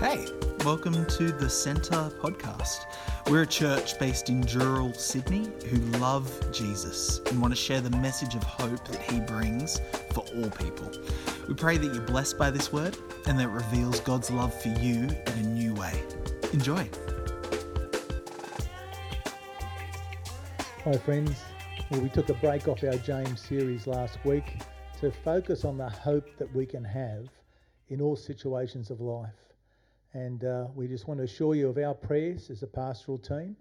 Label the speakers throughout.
Speaker 1: Hey, welcome to the Centre podcast. We're a church based in Dural, Sydney, who love Jesus and want to share the message of hope that he brings for all people. We pray that you're blessed by this word and that it reveals God's love for you in a new way. Enjoy.
Speaker 2: Hi, friends. Well, we took a break off our James series last week to focus on the hope that we can have in all situations of life. And uh, we just want to assure you of our prayers as a pastoral team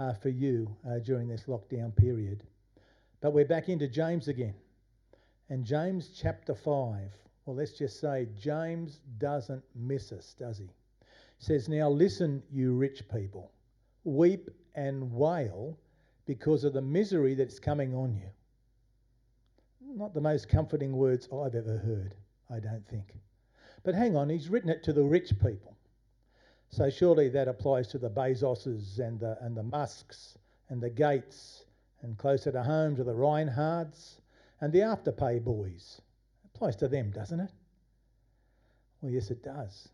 Speaker 2: uh, for you uh, during this lockdown period. But we're back into James again. And James chapter 5, well, let's just say James doesn't miss us, does he? says, Now listen, you rich people, weep and wail because of the misery that's coming on you. Not the most comforting words I've ever heard, I don't think. But hang on, he's written it to the rich people. So surely that applies to the Bezoses and the, and the Musks and the Gates and closer to home to the Rineharts and the Afterpay boys. It applies to them, doesn't it? Well, yes, it does.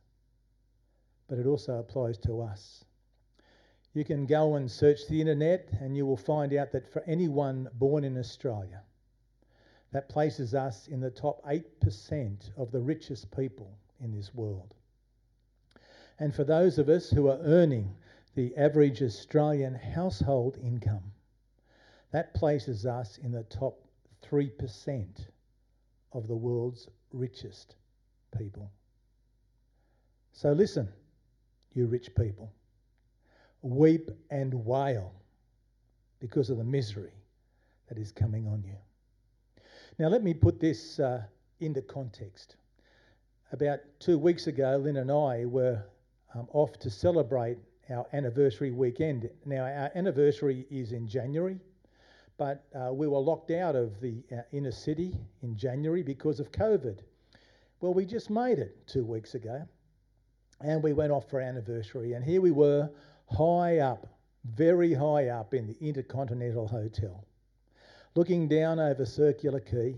Speaker 2: But it also applies to us. You can go and search the internet and you will find out that for anyone born in Australia, that places us in the top 8% of the richest people in this world. And for those of us who are earning the average Australian household income, that places us in the top 3% of the world's richest people. So listen, you rich people, weep and wail because of the misery that is coming on you. Now, let me put this uh, into context. About two weeks ago, Lynn and I were um, off to celebrate our anniversary weekend. Now, our anniversary is in January, but uh, we were locked out of the uh, inner city in January because of COVID. Well, we just made it two weeks ago, and we went off for anniversary, and here we were, high up, very high up in the Intercontinental Hotel looking down over Circular Quay,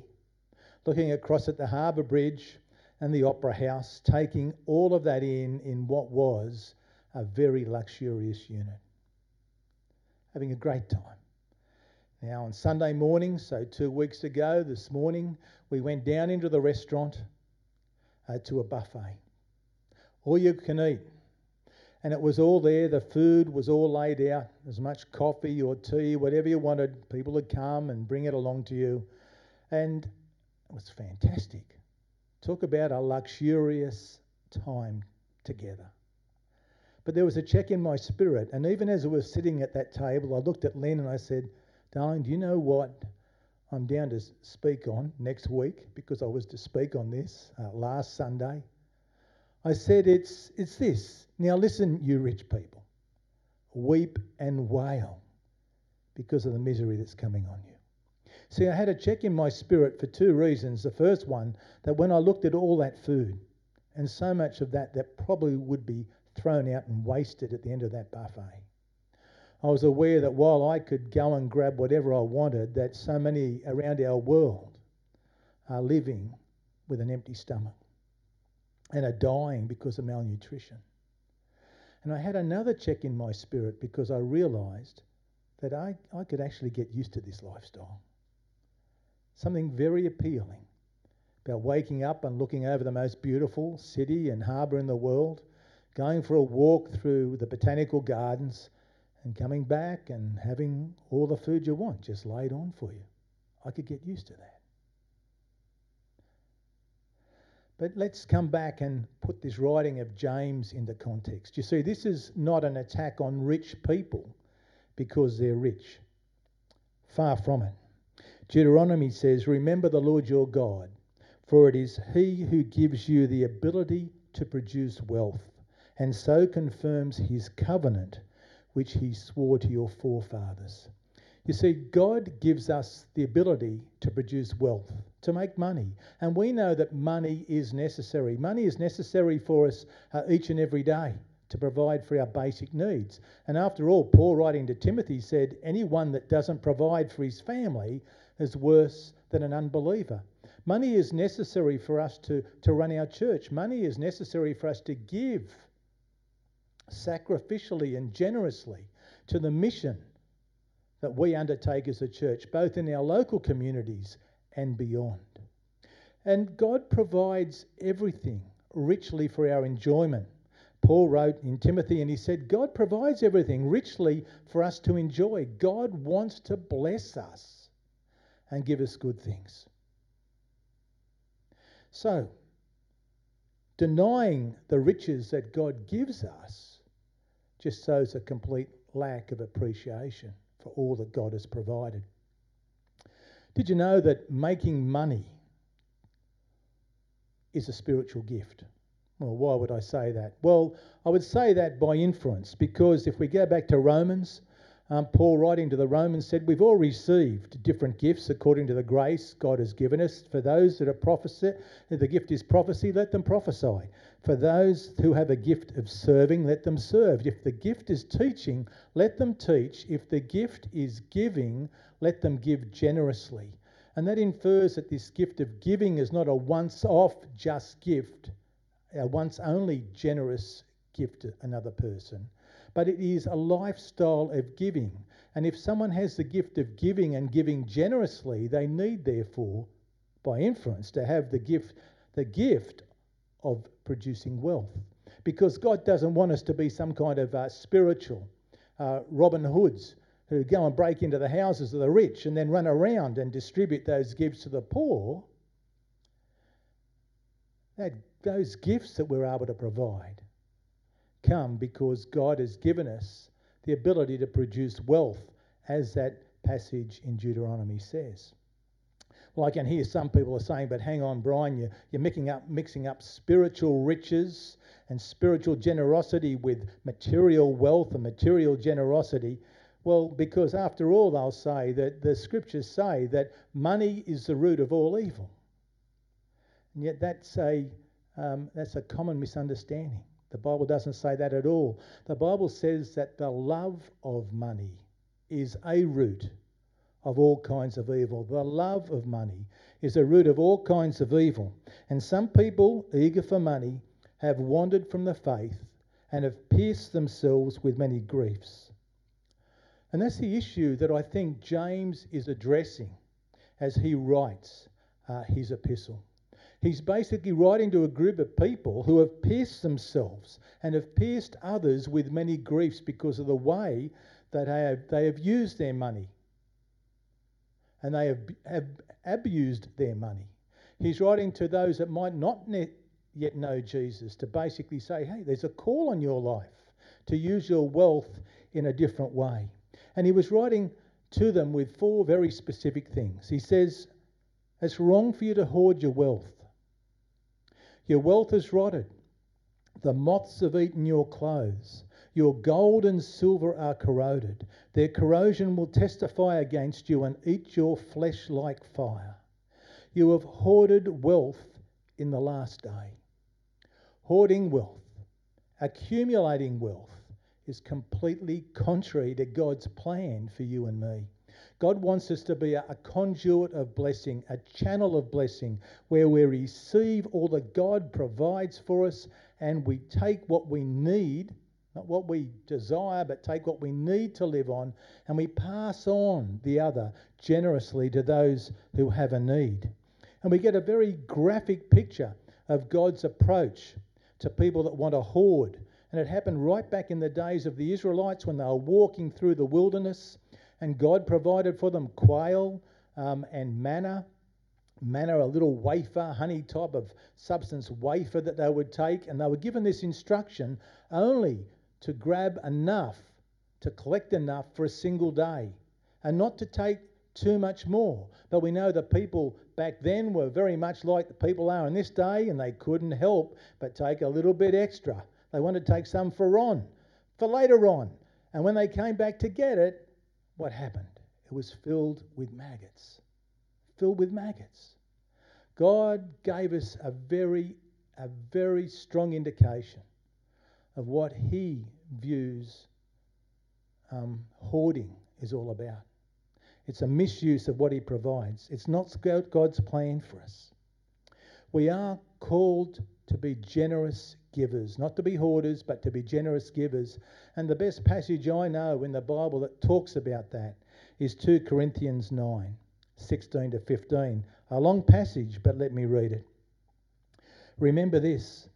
Speaker 2: looking across at the Harbour Bridge and the Opera House, taking all of that in in what was a very luxurious unit. Having a great time. Now, on Sunday morning, so two weeks ago, this morning, we went down into the restaurant uh, to a buffet. All you can eat and it was all there. The food was all laid out. As much coffee or tea, whatever you wanted, people would come and bring it along to you. And it was fantastic. Talk about a luxurious time together. But there was a check in my spirit. And even as I was sitting at that table, I looked at Lynn and I said, Darling, do you know what I'm down to speak on next week? Because I was to speak on this uh, last Sunday. I said, it's, it's this. Now listen, you rich people. Weep and wail because of the misery that's coming on you. See, I had a check in my spirit for two reasons. The first one, that when I looked at all that food, and so much of that that probably would be thrown out and wasted at the end of that buffet, I was aware that while I could go and grab whatever I wanted, that so many around our world are living with an empty stomach and are dying because of malnutrition. And I had another check in my spirit because I realized that I, I could actually get used to this lifestyle. Something very appealing about waking up and looking over the most beautiful city and harbour in the world, going for a walk through the botanical gardens, and coming back and having all the food you want just laid on for you. I could get used to that. But let's come back and put this writing of James into context. You see, this is not an attack on rich people because they're rich. Far from it. Deuteronomy says, Remember the Lord your God, for it is he who gives you the ability to produce wealth, and so confirms his covenant which he swore to your forefathers. You see, God gives us the ability to produce wealth, to make money. And we know that money is necessary. Money is necessary for us uh, each and every day to provide for our basic needs. And after all, Paul, writing to Timothy, said, Anyone that doesn't provide for his family is worse than an unbeliever. Money is necessary for us to, to run our church, money is necessary for us to give sacrificially and generously to the mission that we undertake as a church, both in our local communities and beyond. And God provides everything richly for our enjoyment. Paul wrote in Timothy and he said, God provides everything richly for us to enjoy. God wants to bless us and give us good things. So, denying the riches that God gives us just shows a complete lack of appreciation for all that God has provided. Did you know that making money is a spiritual gift? Well, why would I say that? Well, I would say that by inference, because if we go back to Romans, um, Paul, writing to the Romans, said, We've all received different gifts according to the grace God has given us. For those that are prophecy, the gift is prophecy, let them prophesy. For those who have a gift of serving, let them serve. If the gift is teaching, let them teach. If the gift is giving, let them give generously. And that infers that this gift of giving is not a once off just gift, a once only generous gift to another person but it is a lifestyle of giving. And if someone has the gift of giving and giving generously, they need, therefore, by inference, to have the gift, the gift of producing wealth. Because God doesn't want us to be some kind of uh, spiritual uh, Robin Hoods who go and break into the houses of the rich and then run around and distribute those gifts to the poor. That, those gifts that we're able to provide come because God has given us the ability to produce wealth, as that passage in Deuteronomy says. Well, I can hear some people are saying, but hang on, Brian, you're, you're mixing, up, mixing up spiritual riches and spiritual generosity with material wealth and material generosity. Well, because after all, they'll say that the scriptures say that money is the root of all evil. And yet that's a, um, that's a common misunderstanding. The Bible doesn't say that at all. The Bible says that the love of money is a root of all kinds of evil. The love of money is a root of all kinds of evil. And some people, eager for money, have wandered from the faith and have pierced themselves with many griefs. And that's the issue that I think James is addressing as he writes uh, his epistle. He's basically writing to a group of people who have pierced themselves and have pierced others with many griefs because of the way that they have, they have used their money and they have, have abused their money. He's writing to those that might not yet know Jesus to basically say, hey, there's a call on your life to use your wealth in a different way. And he was writing to them with four very specific things. He says, It's wrong for you to hoard your wealth. Your wealth is rotted. The moths have eaten your clothes. Your gold and silver are corroded. Their corrosion will testify against you and eat your flesh like fire. You have hoarded wealth in the last day. Hoarding wealth, accumulating wealth, is completely contrary to God's plan for you and me. God wants us to be a, a, conduit of blessing, a channel of blessing, where we receive all that God provides for us and we take what we need, not what we desire, but take what we need to live on, and we pass on the other generously to those who have a need. And we get a very graphic picture of God's approach to people that want to hoard. And it happened right back in the days of the Israelites when they were walking through the wilderness and God provided for them quail um, and manna. Manna, a little wafer, honey type of substance wafer that they would take. And they were given this instruction only to grab enough, to collect enough for a single day, and not to take too much more. But we know the people back then were very much like the people are in this day, and they couldn't help but take a little bit extra. They wanted to take some for on, for later on. And when they came back to get it, what happened? It was filled with maggots. Filled with maggots. God gave us a very, a very strong indication of what He views um, hoarding is all about. It's a misuse of what He provides. It's not God's plan for us. We are called to be generous givers, not to be hoarders, but to be generous givers. And the best passage I know in the Bible that talks about that is 2 Corinthians 9 16 to 15. A long passage, but let me read it. Remember this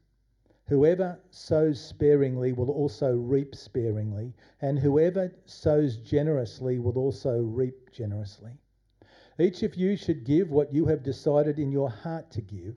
Speaker 2: whoever sows sparingly will also reap sparingly, and whoever sows generously will also reap generously. Each of you should give what you have decided in your heart to give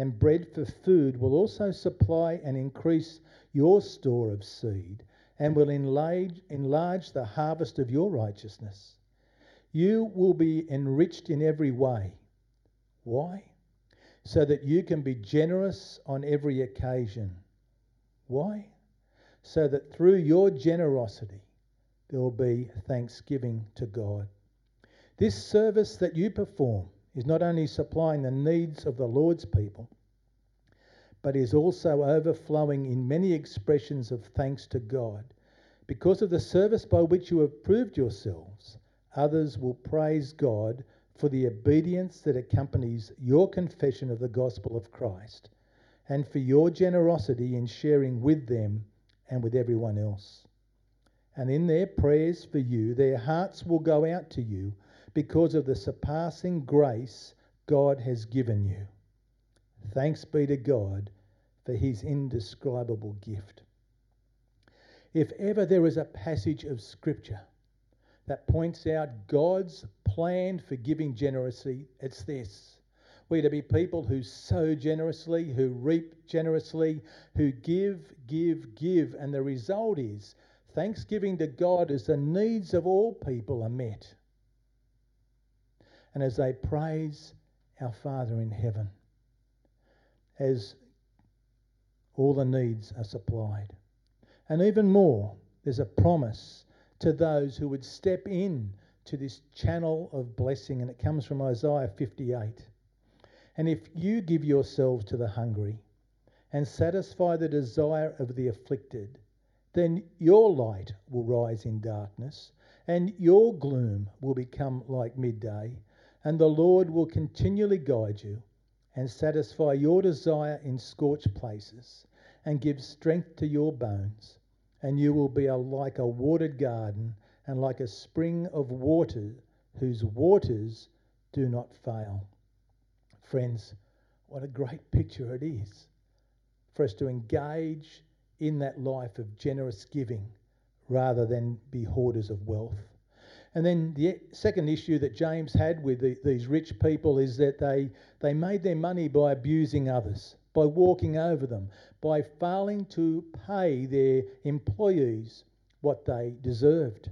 Speaker 2: and bread for food will also supply and increase your store of seed and will enlarge, enlarge the harvest of your righteousness. You will be enriched in every way. Why? So that you can be generous on every occasion. Why? So that through your generosity there will be thanksgiving to God. This service that you perform is not only supplying the needs of the Lord's people, but is also overflowing in many expressions of thanks to God. Because of the service by which you have proved yourselves, others will praise God for the obedience that accompanies your confession of the gospel of Christ and for your generosity in sharing with them and with everyone else. And in their prayers for you, their hearts will go out to you because of the surpassing grace God has given you. Thanks be to God for his indescribable gift. If ever there is a passage of Scripture that points out God's plan for giving generously, it's this. We're to be people who sow generously, who reap generously, who give, give, give. And the result is thanksgiving to God as the needs of all people are met and as they praise our Father in heaven, as all the needs are supplied. And even more, there's a promise to those who would step in to this channel of blessing, and it comes from Isaiah 58. And if you give yourselves to the hungry and satisfy the desire of the afflicted, then your light will rise in darkness, and your gloom will become like midday and the Lord will continually guide you and satisfy your desire in scorched places and give strength to your bones. And you will be a, like a watered garden and like a spring of water whose waters do not fail. Friends, what a great picture it is for us to engage in that life of generous giving rather than be hoarders of wealth. And then the second issue that James had with the, these rich people is that they, they made their money by abusing others, by walking over them, by failing to pay their employees what they deserved.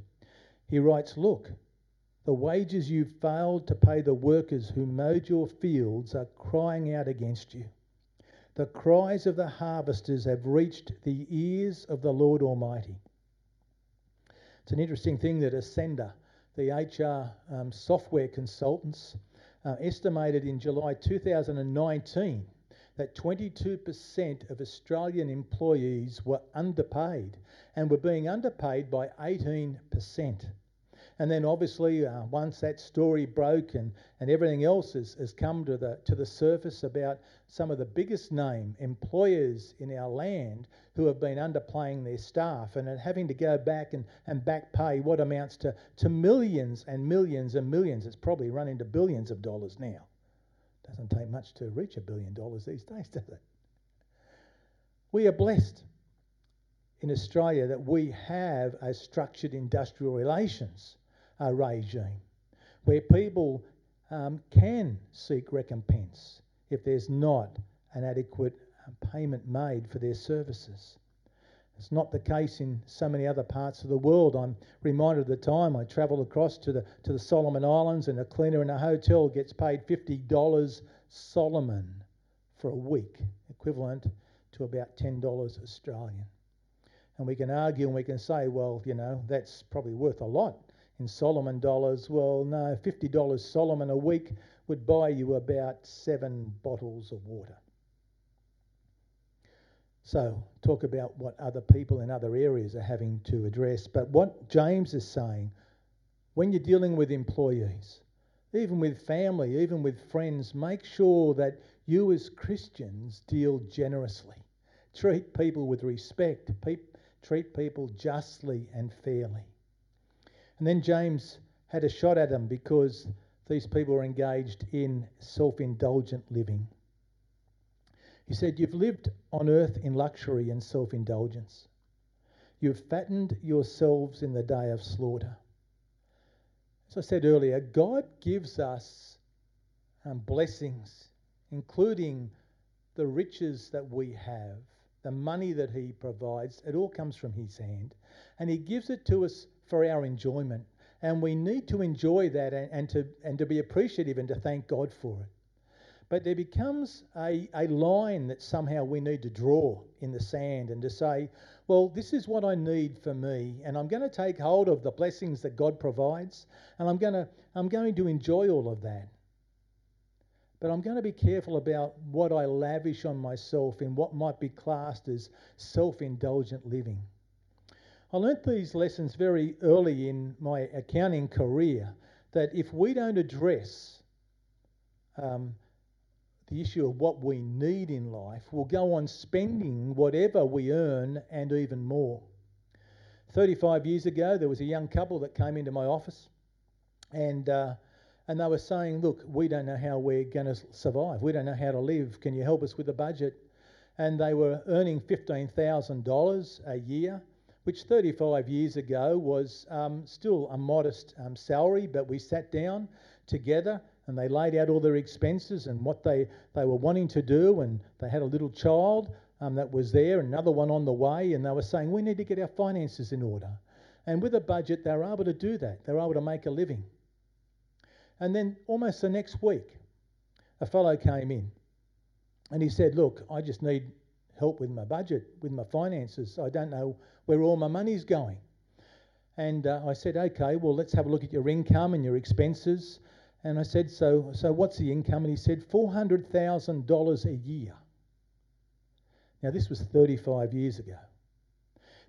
Speaker 2: He writes, Look, the wages you failed to pay the workers who mowed your fields are crying out against you. The cries of the harvesters have reached the ears of the Lord Almighty. It's an interesting thing that Ascender the HR um, software consultants uh, estimated in July 2019 that 22% of Australian employees were underpaid and were being underpaid by 18%. And then obviously, uh, once that story broke and, and everything else has, has come to the, to the surface about some of the biggest name employers in our land who have been underpaying their staff and having to go back and, and back pay what amounts to, to millions and millions and millions. It's probably run into billions of dollars now. Doesn't take much to reach a billion dollars these days, does it? We are blessed in Australia that we have a structured industrial relations uh, regime where people um, can seek recompense if there's not an adequate uh, payment made for their services. It's not the case in so many other parts of the world. I'm reminded of the time I travelled across to the, to the Solomon Islands and a cleaner in a hotel gets paid $50 Solomon for a week, equivalent to about $10 Australian. And we can argue and we can say, well, you know, that's probably worth a lot in Solomon dollars. Well, no, $50 Solomon a week would buy you about seven bottles of water. So, talk about what other people in other areas are having to address. But what James is saying, when you're dealing with employees, even with family, even with friends, make sure that you as Christians deal generously. Treat people with respect, pe- treat people justly and fairly. And then James had a shot at them because these people were engaged in self indulgent living. He said, You've lived on earth in luxury and self indulgence. You've fattened yourselves in the day of slaughter. As I said earlier, God gives us um, blessings, including the riches that we have, the money that He provides. It all comes from His hand. And He gives it to us for our enjoyment. And we need to enjoy that and, and, to, and to be appreciative and to thank God for it. But there becomes a, a line that somehow we need to draw in the sand and to say, well, this is what I need for me, and I'm going to take hold of the blessings that God provides, and I'm going to, I'm going to enjoy all of that. But I'm going to be careful about what I lavish on myself in what might be classed as self indulgent living. I learnt these lessons very early in my accounting career that if we don't address um, the issue of what we need in life, we'll go on spending whatever we earn and even more. 35 years ago, there was a young couple that came into my office and, uh, and they were saying, Look, we don't know how we're going to survive. We don't know how to live. Can you help us with a budget? And they were earning $15,000 a year, which 35 years ago was um, still a modest um, salary, but we sat down together and they laid out all their expenses and what they, they were wanting to do. And they had a little child um, that was there, another one on the way, and they were saying, We need to get our finances in order. And with a budget, they were able to do that. They were able to make a living. And then almost the next week, a fellow came in and he said, Look, I just need help with my budget, with my finances. I don't know where all my money's going. And uh, I said, Okay, well, let's have a look at your income and your expenses. And I said, so, so what's the income? And he said, $400,000 a year. Now, this was 35 years ago.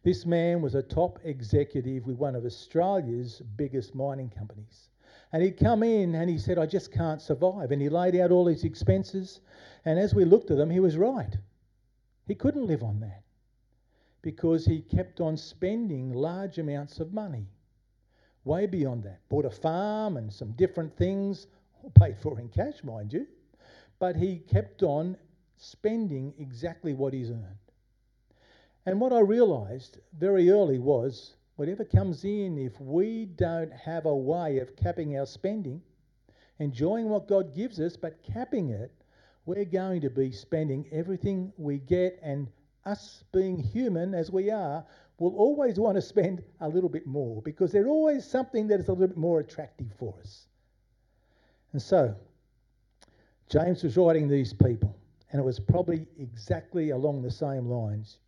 Speaker 2: This man was a top executive with one of Australia's biggest mining companies. And he'd come in and he said, I just can't survive. And he laid out all his expenses. And as we looked at them, he was right. He couldn't live on that because he kept on spending large amounts of money way beyond that. Bought a farm and some different things, paid for in cash, mind you. But he kept on spending exactly what he's earned. And what I realised very early was whatever comes in, if we don't have a way of capping our spending, enjoying what God gives us, but capping it, we're going to be spending everything we get. And us being human as we are, will always want to spend a little bit more because there's always something that is a little bit more attractive for us. And so, James was writing these people, and it was probably exactly along the same lines.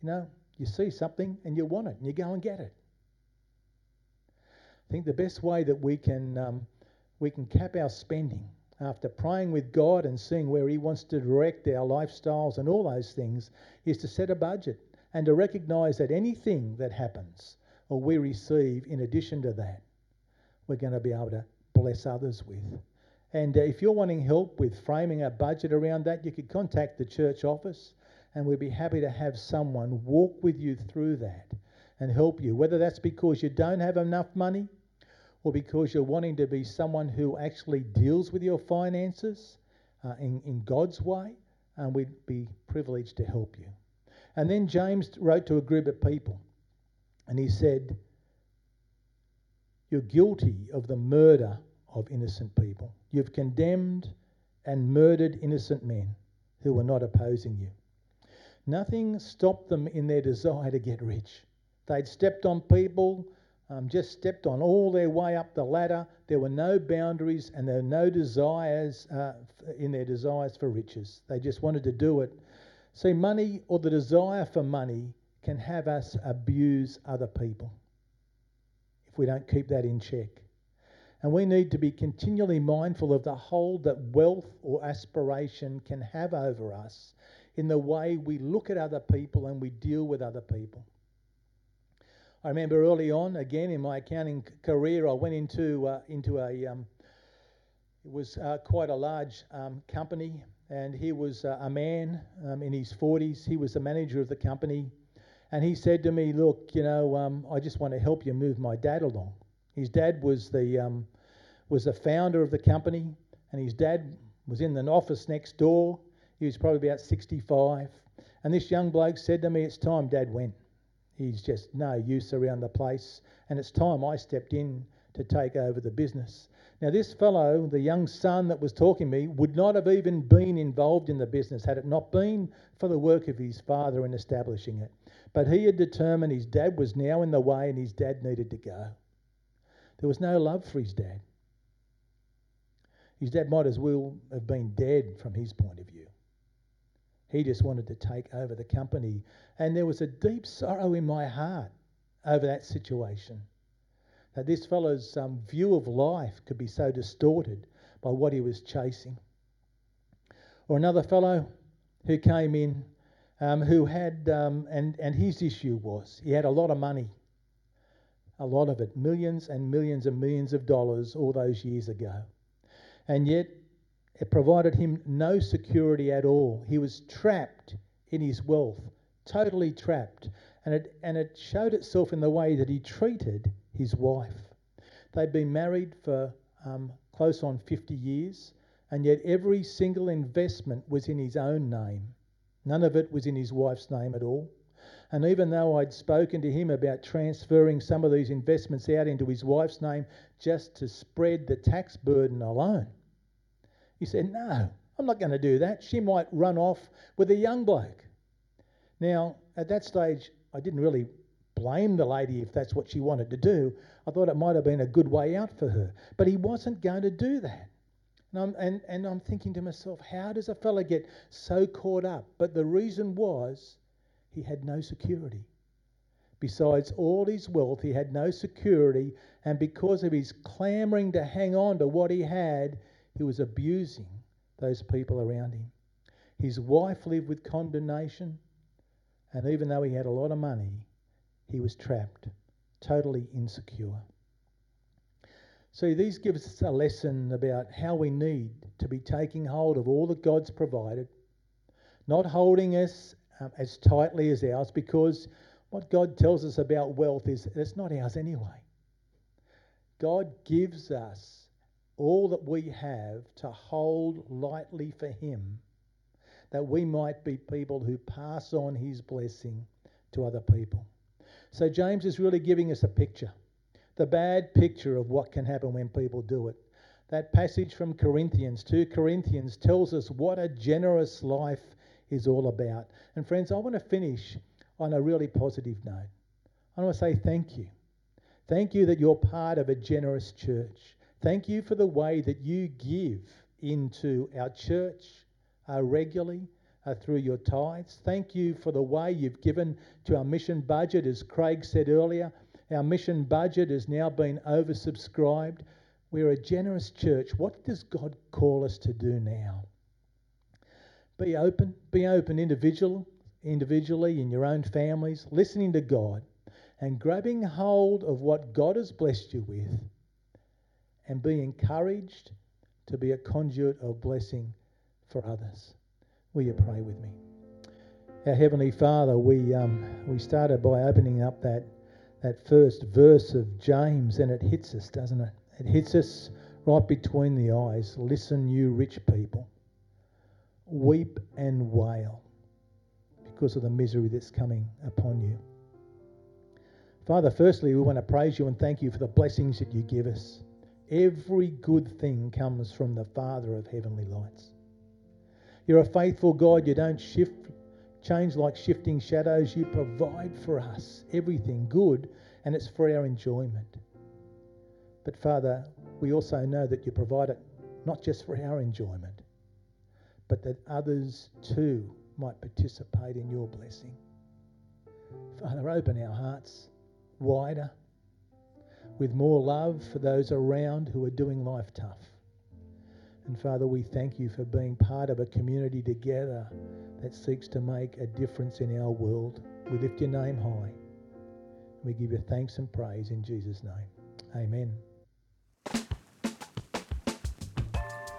Speaker 2: You know, you see something and you want it, and you go and get it. I think the best way that we can um, we can cap our spending after praying with God and seeing where He wants to direct our lifestyles and all those things is to set a budget and to recognize that anything that happens or we receive in addition to that, we're going to be able to bless others with. And uh, if you're wanting help with framing a budget around that, you could contact the church office and we'd be happy to have someone walk with you through that and help you, whether that's because you don't have enough money or because you're wanting to be someone who actually deals with your finances uh, in, in God's way, and we'd be privileged to help you. And then James wrote to a group of people and he said, You're guilty of the murder of innocent people. You've condemned and murdered innocent men who were not opposing you. Nothing stopped them in their desire to get rich. They'd stepped on people, um, just stepped on all their way up the ladder. There were no boundaries and there were no desires uh, in their desires for riches. They just wanted to do it See, money or the desire for money can have us abuse other people if we don't keep that in check. And we need to be continually mindful of the hold that wealth or aspiration can have over us in the way we look at other people and we deal with other people. I remember early on, again in my accounting career, I went into uh, into a um, it was uh, quite a large um, company, and he was uh, a man um, in his 40s. He was the manager of the company, and he said to me, "Look, you know, um, I just want to help you move my dad along." His dad was the um, was the founder of the company, and his dad was in an office next door. He was probably about 65, and this young bloke said to me, "It's time Dad went." He's just no use around the place, and it's time I stepped in to take over the business. Now, this fellow, the young son that was talking to me, would not have even been involved in the business had it not been for the work of his father in establishing it. But he had determined his dad was now in the way and his dad needed to go. There was no love for his dad. His dad might as well have been dead from his point of view. He just wanted to take over the company. And there was a deep sorrow in my heart over that situation. That this fellow's um, view of life could be so distorted by what he was chasing. Or another fellow who came in um, who had, um, and, and his issue was he had a lot of money, a lot of it, millions and millions and millions of dollars all those years ago. And yet it provided him no security at all. He was trapped in his wealth, totally trapped. And it, and it showed itself in the way that he treated his wife. They'd been married for um, close on 50 years, and yet every single investment was in his own name. None of it was in his wife's name at all. And even though I'd spoken to him about transferring some of these investments out into his wife's name just to spread the tax burden alone, he said, No, I'm not going to do that. She might run off with a young bloke. Now, at that stage, I didn't really blame the lady if that's what she wanted to do. I thought it might have been a good way out for her. But he wasn't going to do that. And I'm, and, and I'm thinking to myself, how does a fella get so caught up? But the reason was he had no security. Besides all his wealth, he had no security, and because of his clamouring to hang on to what he had, he was abusing those people around him. His wife lived with condemnation, and even though he had a lot of money, he was trapped, totally insecure. So, these give us a lesson about how we need to be taking hold of all that God's provided, not holding us um, as tightly as ours, because what God tells us about wealth is it's not ours anyway. God gives us all that we have to hold lightly for Him, that we might be people who pass on His blessing to other people. So, James is really giving us a picture, the bad picture of what can happen when people do it. That passage from Corinthians, 2 Corinthians, tells us what a generous life is all about. And, friends, I want to finish on a really positive note. I want to say thank you. Thank you that you're part of a generous church. Thank you for the way that you give into our church uh, regularly uh, through your tithes. Thank you for the way you've given to our mission budget. As Craig said earlier, our mission budget has now been oversubscribed. We're a generous church. What does God call us to do now? Be open, be open individual, individually in your own families, listening to God and grabbing hold of what God has blessed you with and be encouraged to be a conduit of blessing for others. Will you pray with me? Our Heavenly Father, we, um, we started by opening up that, that first verse of James, and it hits us, doesn't it? It hits us right between the eyes. Listen, you rich people. Weep and wail because of the misery that's coming upon you. Father, firstly, we want to praise you and thank you for the blessings that you give us. Every good thing comes from the Father of heavenly lights. You're a faithful God. You don't shift, change like shifting shadows. You provide for us everything good, and it's for our enjoyment. But Father, we also know that you provide it not just for our enjoyment, but that others too might participate in your blessing. Father, open our hearts wider with more love for those around who are doing life tough. And Father, we thank you for being part of a community together that seeks to make a difference in our world. We lift your name high. We give you thanks and praise in Jesus' name. Amen.